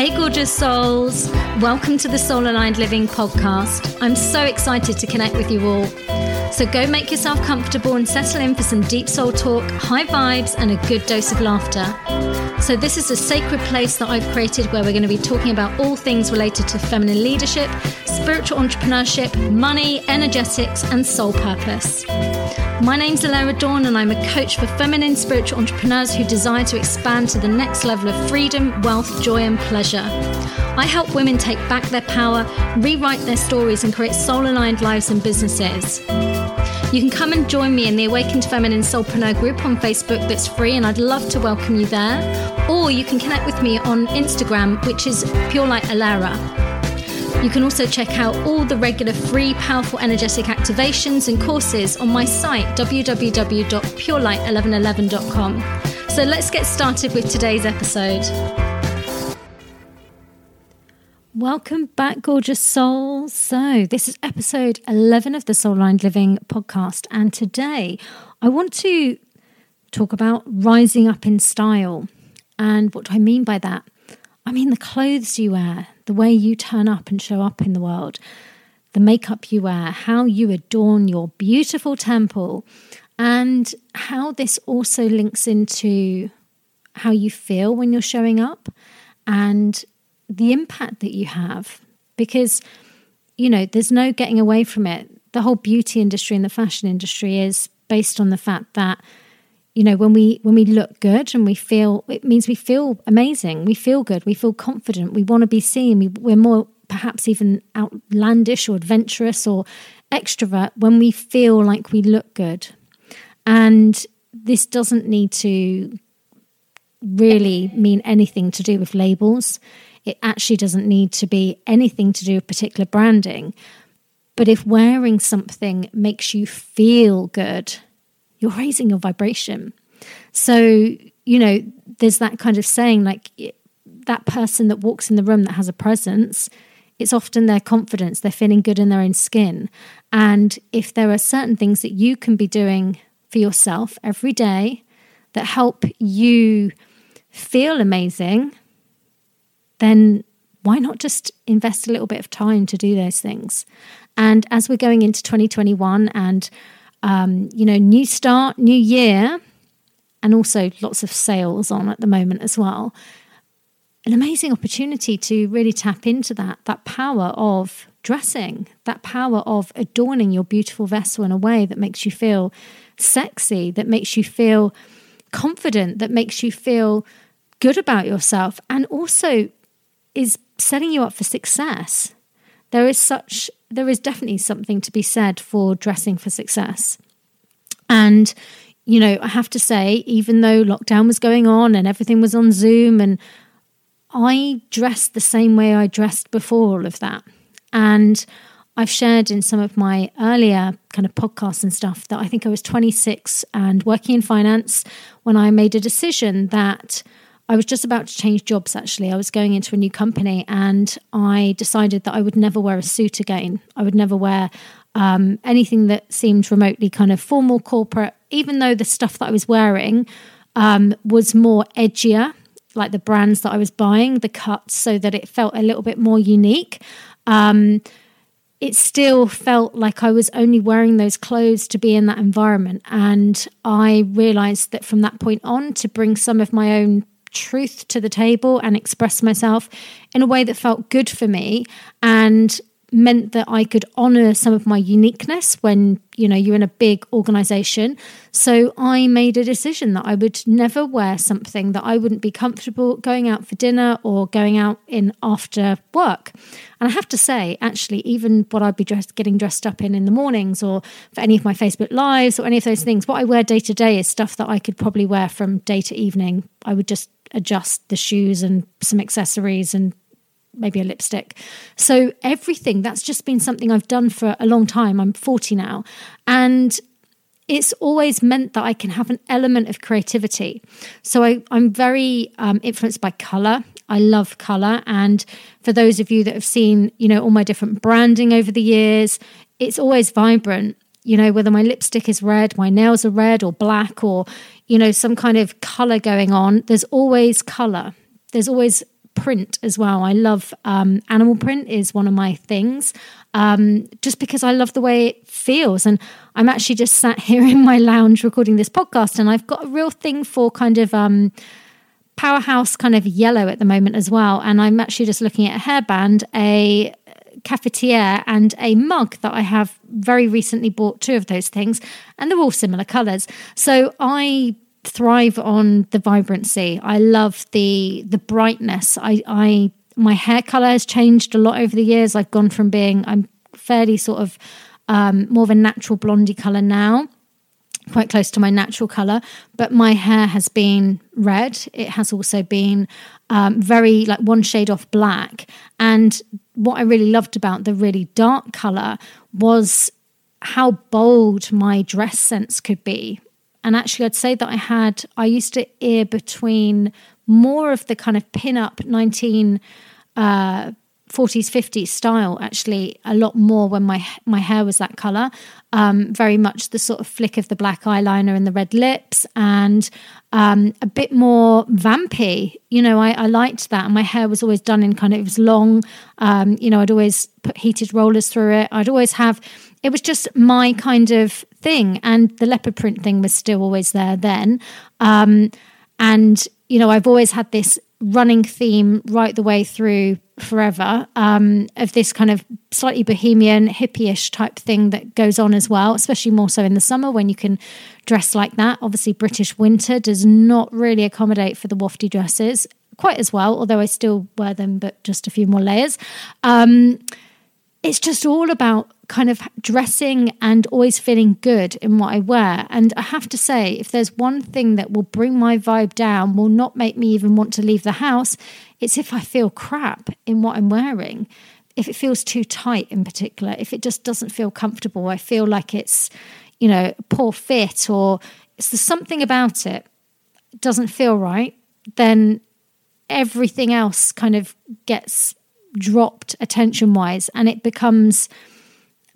Hey, gorgeous souls. Welcome to the Soul Aligned Living podcast. I'm so excited to connect with you all. So go make yourself comfortable and settle in for some deep soul talk, high vibes, and a good dose of laughter. So, this is a sacred place that I've created where we're going to be talking about all things related to feminine leadership, spiritual entrepreneurship, money, energetics, and soul purpose. My name's Alara Dawn, and I'm a coach for feminine spiritual entrepreneurs who desire to expand to the next level of freedom, wealth, joy, and pleasure. I help women take back their power, rewrite their stories, and create soul aligned lives and businesses. You can come and join me in the Awakened Feminine Soulpreneur group on Facebook that's free, and I'd love to welcome you there. Or you can connect with me on Instagram, which is Pure Light. You can also check out all the regular free, powerful, energetic activations and courses on my site, www.purelight1111.com. So let's get started with today's episode. Welcome back, gorgeous souls. So, this is episode 11 of the Soul Aligned Living podcast. And today I want to talk about rising up in style. And what do I mean by that? I mean the clothes you wear, the way you turn up and show up in the world, the makeup you wear, how you adorn your beautiful temple, and how this also links into how you feel when you're showing up and the impact that you have. Because, you know, there's no getting away from it. The whole beauty industry and the fashion industry is based on the fact that you know when we when we look good and we feel it means we feel amazing we feel good we feel confident we want to be seen we, we're more perhaps even outlandish or adventurous or extrovert when we feel like we look good. And this doesn't need to really mean anything to do with labels. It actually doesn't need to be anything to do with particular branding. But if wearing something makes you feel good you're raising your vibration. So, you know, there's that kind of saying like that person that walks in the room that has a presence, it's often their confidence, they're feeling good in their own skin. And if there are certain things that you can be doing for yourself every day that help you feel amazing, then why not just invest a little bit of time to do those things? And as we're going into 2021 and um, you know, new start, new year, and also lots of sales on at the moment as well. An amazing opportunity to really tap into that that power of dressing, that power of adorning your beautiful vessel in a way that makes you feel sexy, that makes you feel confident, that makes you feel good about yourself, and also is setting you up for success. There is such there is definitely something to be said for dressing for success. And, you know, I have to say, even though lockdown was going on and everything was on Zoom, and I dressed the same way I dressed before all of that. And I've shared in some of my earlier kind of podcasts and stuff that I think I was 26 and working in finance when I made a decision that I was just about to change jobs actually. I was going into a new company and I decided that I would never wear a suit again. I would never wear um, anything that seemed remotely kind of formal, corporate, even though the stuff that I was wearing um, was more edgier, like the brands that I was buying, the cuts, so that it felt a little bit more unique. Um, it still felt like I was only wearing those clothes to be in that environment. And I realized that from that point on, to bring some of my own truth to the table and express myself in a way that felt good for me. And meant that I could honor some of my uniqueness when, you know, you're in a big organization. So I made a decision that I would never wear something that I wouldn't be comfortable going out for dinner or going out in after work. And I have to say, actually, even what I'd be dressed, getting dressed up in in the mornings or for any of my Facebook lives or any of those things, what I wear day to day is stuff that I could probably wear from day to evening. I would just adjust the shoes and some accessories and maybe a lipstick. So everything that's just been something I've done for a long time. I'm 40 now. And it's always meant that I can have an element of creativity. So I, am very um, influenced by color. I love color. And for those of you that have seen, you know, all my different branding over the years, it's always vibrant. You know, whether my lipstick is red, my nails are red or black, or, you know, some kind of color going on, there's always color. There's always print as well. I love um, animal print is one of my things, um, just because I love the way it feels. And I'm actually just sat here in my lounge recording this podcast, and I've got a real thing for kind of um, powerhouse kind of yellow at the moment as well. And I'm actually just looking at a hairband, a cafetiere, and a mug that I have very recently bought two of those things, and they're all similar colors. So I thrive on the vibrancy. I love the the brightness. I I my hair color has changed a lot over the years. I've gone from being I'm fairly sort of um, more of a natural blondie color now, quite close to my natural color. But my hair has been red. It has also been um, very like one shade off black. And what I really loved about the really dark color was how bold my dress sense could be and actually, I'd say that I had, I used to ear between more of the kind of pin up 19 uh, 40s 50s style actually a lot more when my my hair was that color um, very much the sort of flick of the black eyeliner and the red lips and um, a bit more vampy. You know I, I, liked that. And my hair was always done in kind of it was long. Um, you know I'd always put heated rollers through it. I'd always have it was just my kind of thing and the leopard print thing was still always there then um, and you know I've always had this running theme right the way through forever um, of this kind of slightly bohemian, hippie-ish type thing that goes on as well, especially more so in the summer when you can dress like that. Obviously, British winter does not really accommodate for the wafty dresses quite as well, although I still wear them, but just a few more layers. Um, it's just all about kind of dressing and always feeling good in what I wear. And I have to say, if there's one thing that will bring my vibe down, will not make me even want to leave the house, it's if I feel crap in what I'm wearing. If it feels too tight in particular, if it just doesn't feel comfortable, I feel like it's, you know, poor fit or it's there's something about it doesn't feel right, then everything else kind of gets dropped attention wise and it becomes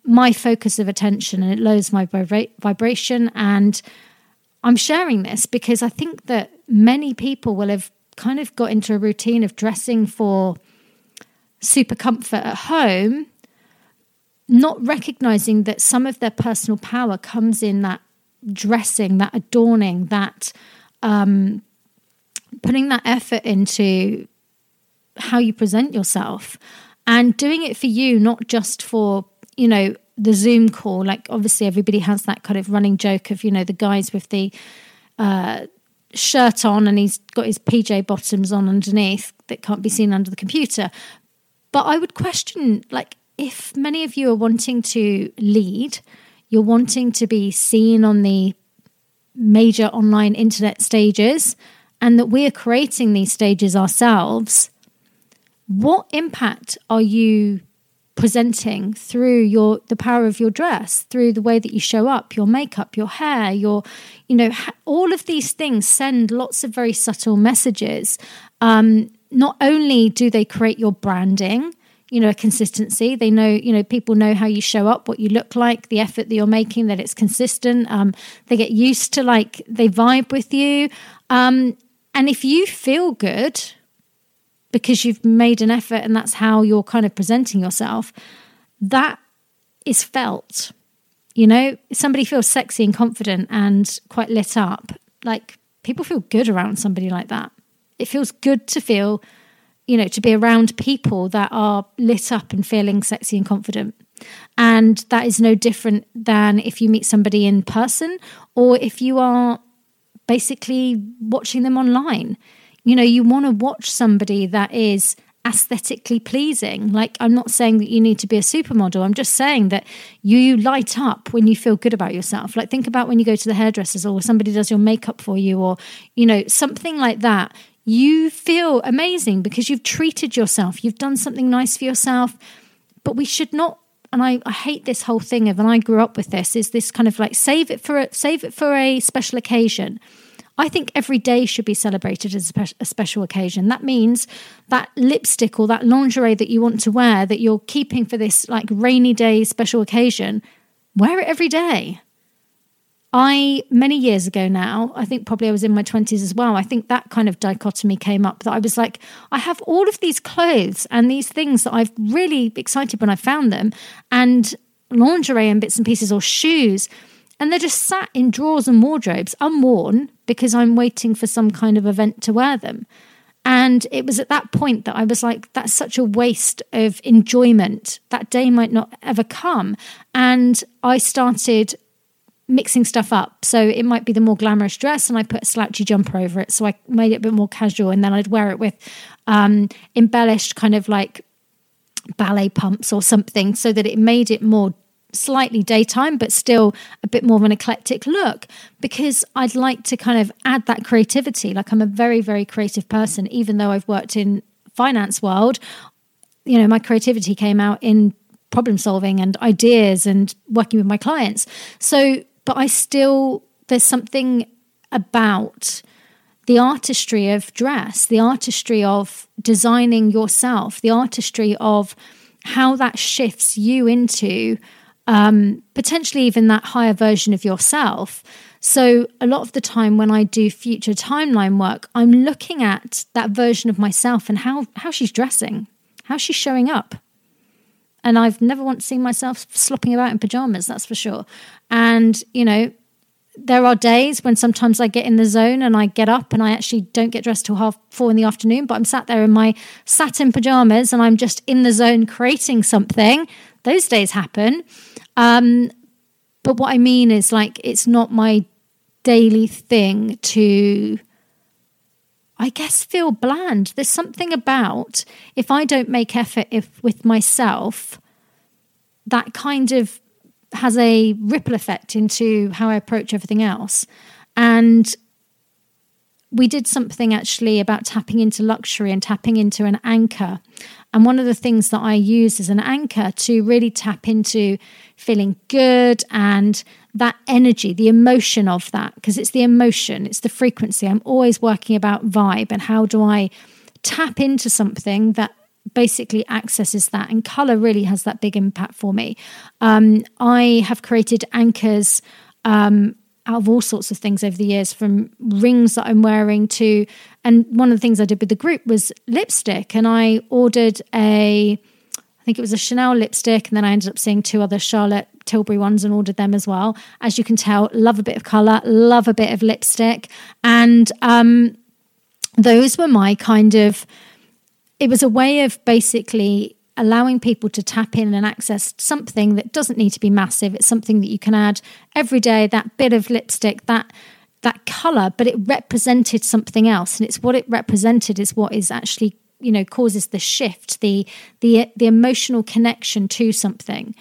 my focus of attention and it lowers my vibra- vibration. And i'm sharing this because i think that many people will have kind of got into a routine of dressing for super comfort at home not recognizing that some of their personal power comes in that dressing that adorning that um, putting that effort into how you present yourself and doing it for you, not just for, you know, the Zoom call. Like, obviously, everybody has that kind of running joke of, you know, the guys with the uh, shirt on and he's got his PJ bottoms on underneath that can't be seen under the computer. But I would question, like, if many of you are wanting to lead, you're wanting to be seen on the major online internet stages, and that we are creating these stages ourselves what impact are you presenting through your the power of your dress through the way that you show up your makeup your hair your you know all of these things send lots of very subtle messages. Um, not only do they create your branding you know a consistency they know you know people know how you show up what you look like the effort that you're making that it's consistent um, they get used to like they vibe with you. Um, and if you feel good because you've made an effort and that's how you're kind of presenting yourself, that is felt. You know, somebody feels sexy and confident and quite lit up. Like people feel good around somebody like that. It feels good to feel, you know, to be around people that are lit up and feeling sexy and confident. And that is no different than if you meet somebody in person or if you are basically watching them online you know, you want to watch somebody that is aesthetically pleasing. Like, I'm not saying that you need to be a supermodel. I'm just saying that you light up when you feel good about yourself. Like, think about when you go to the hairdressers or somebody does your makeup for you or, you know, something like that. You feel amazing because you've treated yourself, you've done something nice for yourself. But we should not and I, I, hate this whole thing of and I grew up with this is this kind of like save it for a, save it for a special occasion. I think every day should be celebrated as a special occasion. That means that lipstick or that lingerie that you want to wear that you're keeping for this like rainy day special occasion, wear it every day. I, many years ago now, I think probably I was in my 20s as well. I think that kind of dichotomy came up that I was like, I have all of these clothes and these things that I've really excited when I found them, and lingerie and bits and pieces or shoes. And they're just sat in drawers and wardrobes, unworn, because I'm waiting for some kind of event to wear them. And it was at that point that I was like, that's such a waste of enjoyment. That day might not ever come. And I started mixing stuff up. So it might be the more glamorous dress, and I put a slouchy jumper over it. So I made it a bit more casual, and then I'd wear it with um, embellished kind of like ballet pumps or something, so that it made it more slightly daytime, but still a bit more of an eclectic look. Because I'd like to kind of add that creativity. Like I'm a very, very creative person, even though I've worked in finance world. You know, my creativity came out in problem solving and ideas and working with my clients. So but I still, there's something about the artistry of dress, the artistry of designing yourself, the artistry of how that shifts you into um, potentially even that higher version of yourself. So, a lot of the time when I do future timeline work, I'm looking at that version of myself and how, how she's dressing, how she's showing up. And I've never once seen myself slopping about in pajamas, that's for sure. And, you know, there are days when sometimes I get in the zone and I get up and I actually don't get dressed till half four in the afternoon, but I'm sat there in my satin pajamas and I'm just in the zone creating something. Those days happen. Um, but what I mean is like it's not my daily thing to I guess feel bland. There's something about if I don't make effort if with myself, that kind of has a ripple effect into how I approach everything else. And we did something actually about tapping into luxury and tapping into an anchor. And one of the things that I use as an anchor to really tap into feeling good and that energy, the emotion of that, because it's the emotion, it's the frequency. I'm always working about vibe and how do I tap into something that basically accesses that. And color really has that big impact for me. Um, I have created anchors. Um, out of all sorts of things over the years, from rings that I'm wearing to, and one of the things I did with the group was lipstick, and I ordered a, I think it was a Chanel lipstick, and then I ended up seeing two other Charlotte Tilbury ones and ordered them as well. As you can tell, love a bit of color, love a bit of lipstick, and um, those were my kind of. It was a way of basically allowing people to tap in and access something that doesn't need to be massive. It's something that you can add every day, that bit of lipstick, that that color, but it represented something else. And it's what it represented is what is actually, you know, causes the shift, the the the emotional connection to something.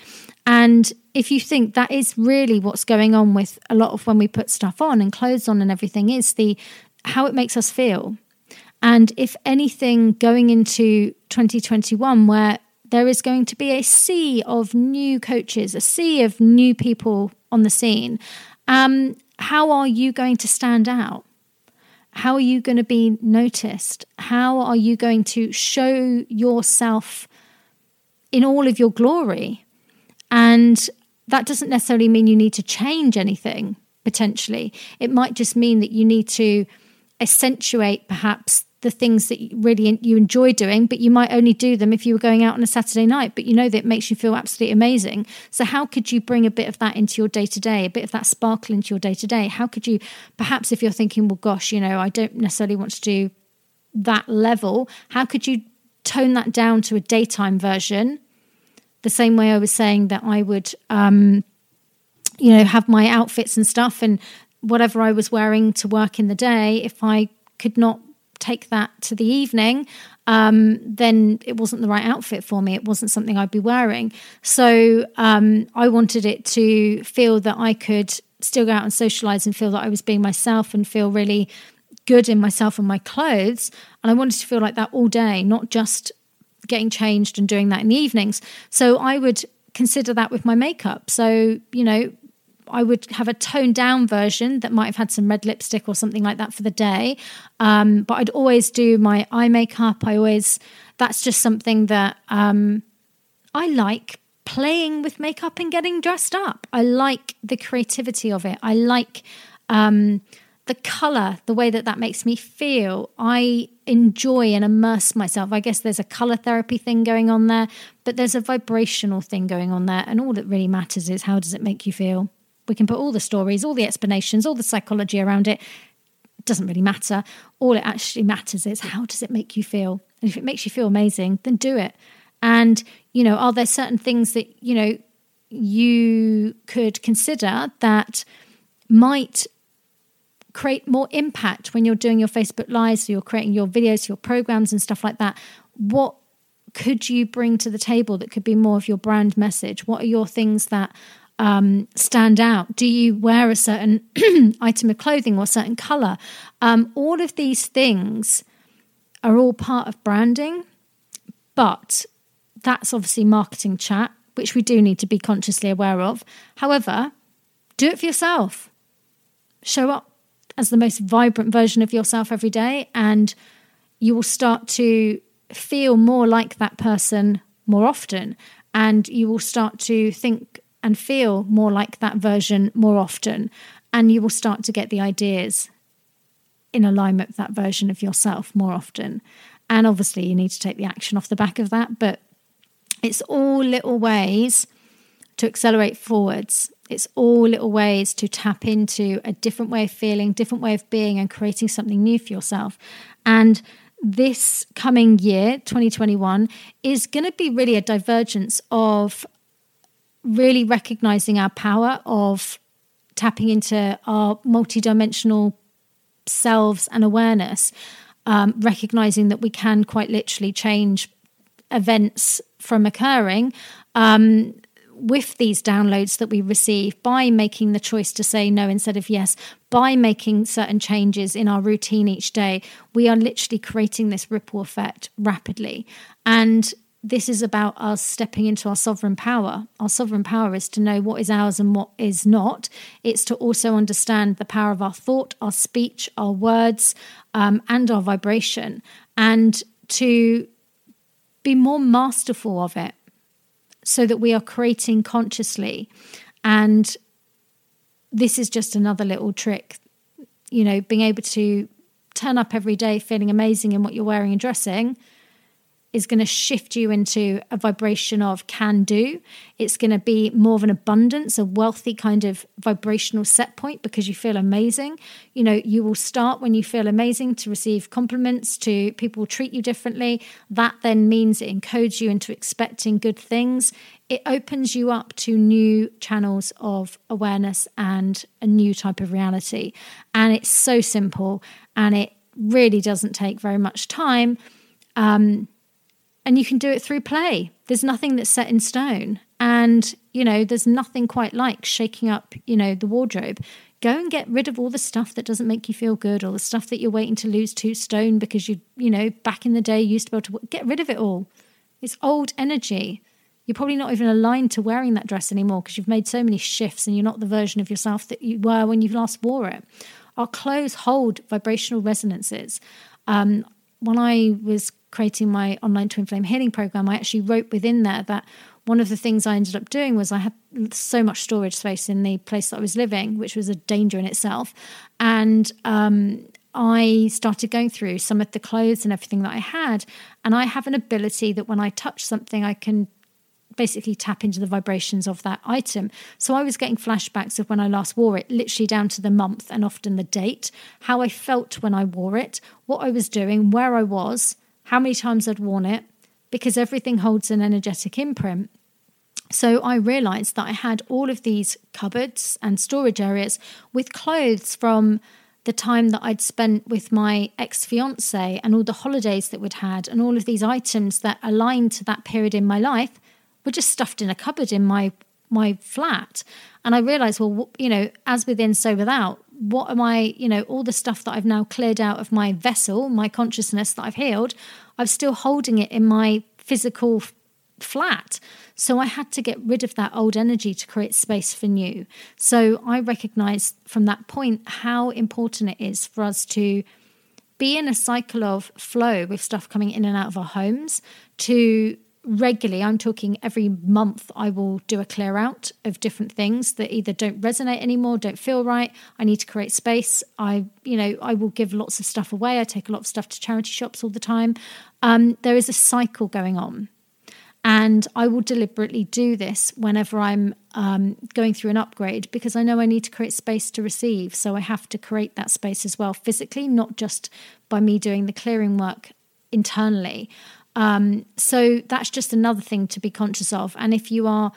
And if you think that is really what's going on with a lot of when we put stuff on and clothes on and everything is the how it makes us feel. And if anything, going into 2021, where there is going to be a sea of new coaches, a sea of new people on the scene. Um, how are you going to stand out? How are you going to be noticed? How are you going to show yourself in all of your glory? And that doesn't necessarily mean you need to change anything, potentially. It might just mean that you need to accentuate perhaps the things that really you enjoy doing, but you might only do them if you were going out on a Saturday night, but you know that it makes you feel absolutely amazing. So, how could you bring a bit of that into your day to day, a bit of that sparkle into your day to day? How could you, perhaps, if you're thinking, well, gosh, you know, I don't necessarily want to do that level, how could you tone that down to a daytime version? The same way I was saying that I would, um, you know, have my outfits and stuff and whatever I was wearing to work in the day, if I could not take that to the evening, um, then it wasn't the right outfit for me. It wasn't something I'd be wearing. So um, I wanted it to feel that I could still go out and socialize and feel that I was being myself and feel really good in myself and my clothes. And I wanted to feel like that all day, not just getting changed and doing that in the evenings. So I would consider that with my makeup. So, you know, I would have a toned down version that might have had some red lipstick or something like that for the day. Um, but I'd always do my eye makeup. I always, that's just something that um, I like playing with makeup and getting dressed up. I like the creativity of it. I like um, the color, the way that that makes me feel. I enjoy and immerse myself. I guess there's a color therapy thing going on there, but there's a vibrational thing going on there. And all that really matters is how does it make you feel? We can put all the stories, all the explanations, all the psychology around it. Doesn't really matter. All it actually matters is how does it make you feel? And if it makes you feel amazing, then do it. And, you know, are there certain things that, you know, you could consider that might create more impact when you're doing your Facebook lives, so you're creating your videos, your programs, and stuff like that. What could you bring to the table that could be more of your brand message? What are your things that um, stand out? Do you wear a certain item of clothing or certain color? Um, all of these things are all part of branding, but that's obviously marketing chat, which we do need to be consciously aware of. However, do it for yourself. Show up as the most vibrant version of yourself every day, and you will start to feel more like that person more often. And you will start to think and feel more like that version more often. And you will start to get the ideas in alignment with that version of yourself more often. And obviously, you need to take the action off the back of that. But it's all little ways to accelerate forwards. It's all little ways to tap into a different way of feeling, different way of being, and creating something new for yourself. And this coming year, 2021, is going to be really a divergence of really recognizing our power of tapping into our multidimensional selves and awareness, um, recognizing that we can quite literally change events from occurring. Um, with these downloads that we receive by making the choice to say no instead of yes, by making certain changes in our routine each day, we are literally creating this ripple effect rapidly. And this is about us stepping into our sovereign power. Our sovereign power is to know what is ours and what is not. It's to also understand the power of our thought, our speech, our words, um, and our vibration, and to be more masterful of it so that we are creating consciously. And this is just another little trick, you know, being able to turn up every day feeling amazing in what you're wearing and dressing is going to shift you into a vibration of can do. It's going to be more of an abundance, a wealthy kind of vibrational set point because you feel amazing. You know, you will start when you feel amazing to receive compliments, to people treat you differently. That then means it encodes you into expecting good things. It opens you up to new channels of awareness and a new type of reality. And it's so simple and it really doesn't take very much time. Um, and you can do it through play. There's nothing that's set in stone. And, you know, there's nothing quite like shaking up, you know, the wardrobe. Go and get rid of all the stuff that doesn't make you feel good or the stuff that you're waiting to lose two stone because you, you know, back in the day you used to be able to get rid of it all. It's old energy. You're probably not even aligned to wearing that dress anymore because you've made so many shifts and you're not the version of yourself that you were when you last wore it. Our clothes hold vibrational resonances. Um, when I was creating my online twin flame healing program, I actually wrote within there that one of the things I ended up doing was I had so much storage space in the place that I was living, which was a danger in itself. And um, I started going through some of the clothes and everything that I had. And I have an ability that when I touch something, I can basically tap into the vibrations of that item. So I was getting flashbacks of when I last wore it, literally down to the month and often the date, how I felt when I wore it, what I was doing, where I was how many times I'd worn it, because everything holds an energetic imprint. So I realized that I had all of these cupboards and storage areas with clothes from the time that I'd spent with my ex fiance and all the holidays that we'd had, and all of these items that aligned to that period in my life were just stuffed in a cupboard in my my flat. And I realized, well, you know, as within, so without what am I, you know, all the stuff that I've now cleared out of my vessel, my consciousness that I've healed, I'm still holding it in my physical flat. So I had to get rid of that old energy to create space for new. So I recognized from that point how important it is for us to be in a cycle of flow with stuff coming in and out of our homes, to regularly, I'm talking every month, I will do a clear out of different things that either don't resonate anymore, don't feel right. I need to create space. I, you know, I will give lots of stuff away. I take a lot of stuff to charity shops all the time. Um, there is a cycle going on. And I will deliberately do this whenever I'm um, going through an upgrade because I know I need to create space to receive. So I have to create that space as well physically, not just by me doing the clearing work internally. Um, so that's just another thing to be conscious of. And if you are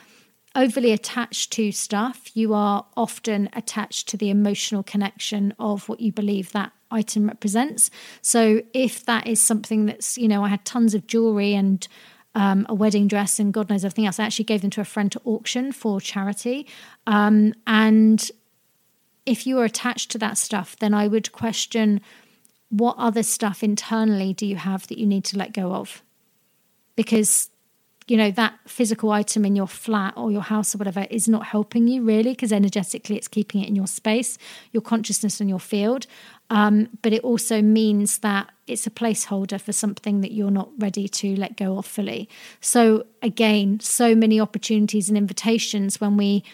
overly attached to stuff, you are often attached to the emotional connection of what you believe that item represents. So if that is something that's, you know, I had tons of jewelry and um, a wedding dress and God knows everything else, I actually gave them to a friend to auction for charity. Um, and if you are attached to that stuff, then I would question what other stuff internally do you have that you need to let go of? Because you know that physical item in your flat or your house or whatever is not helping you really because energetically it's keeping it in your space your consciousness and your field. Um, but it also means that it's a placeholder for something that you're not ready to let go of fully. So again so many opportunities and invitations when we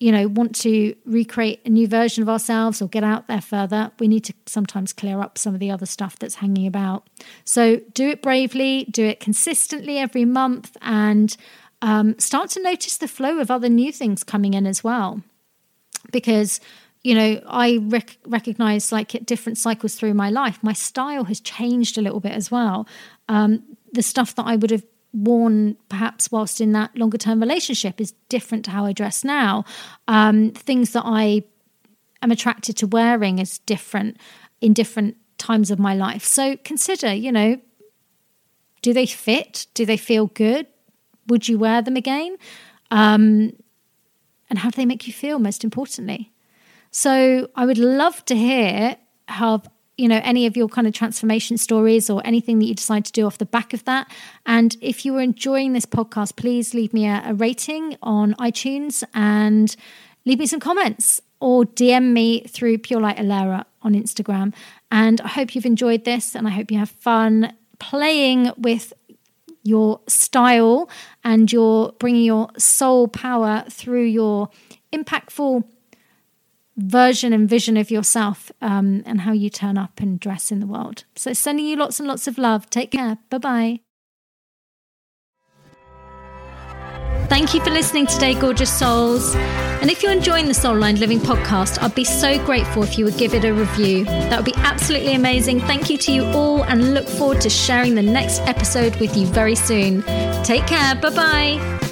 you know, want to recreate a new version of ourselves or get out there further, we need to sometimes clear up some of the other stuff that's hanging about. So do it bravely, do it consistently every month, and um, start to notice the flow of other new things coming in as well. Because you know, I rec- recognize like at different cycles through my life, my style has changed a little bit as well. Um, the stuff that I would have worn perhaps whilst in that longer term relationship is different to how I dress now. Um, things that I am attracted to wearing is different in different times of my life. So consider, you know, do they fit? Do they feel good? Would you wear them again? Um, and how do they make you feel, most importantly? So I would love to hear how you know any of your kind of transformation stories or anything that you decide to do off the back of that. And if you are enjoying this podcast please leave me a, a rating on itunes and leave me some comments or dm me through pure light Alara on instagram. And i hope you've enjoyed this and i hope you have fun playing with your style and you're bringing your soul power through your impactful version and vision of yourself um, and how you turn up and dress in the world. So, sending you lots and lots of love. Take care. Bye bye. Thank you for listening today, gorgeous souls. And if you're enjoying the Soul Aligned Living podcast, I'd be so grateful if you would give it a review. That would be absolutely amazing. Thank you to you all and look forward to sharing the next episode with you very soon. Take care. Bye bye.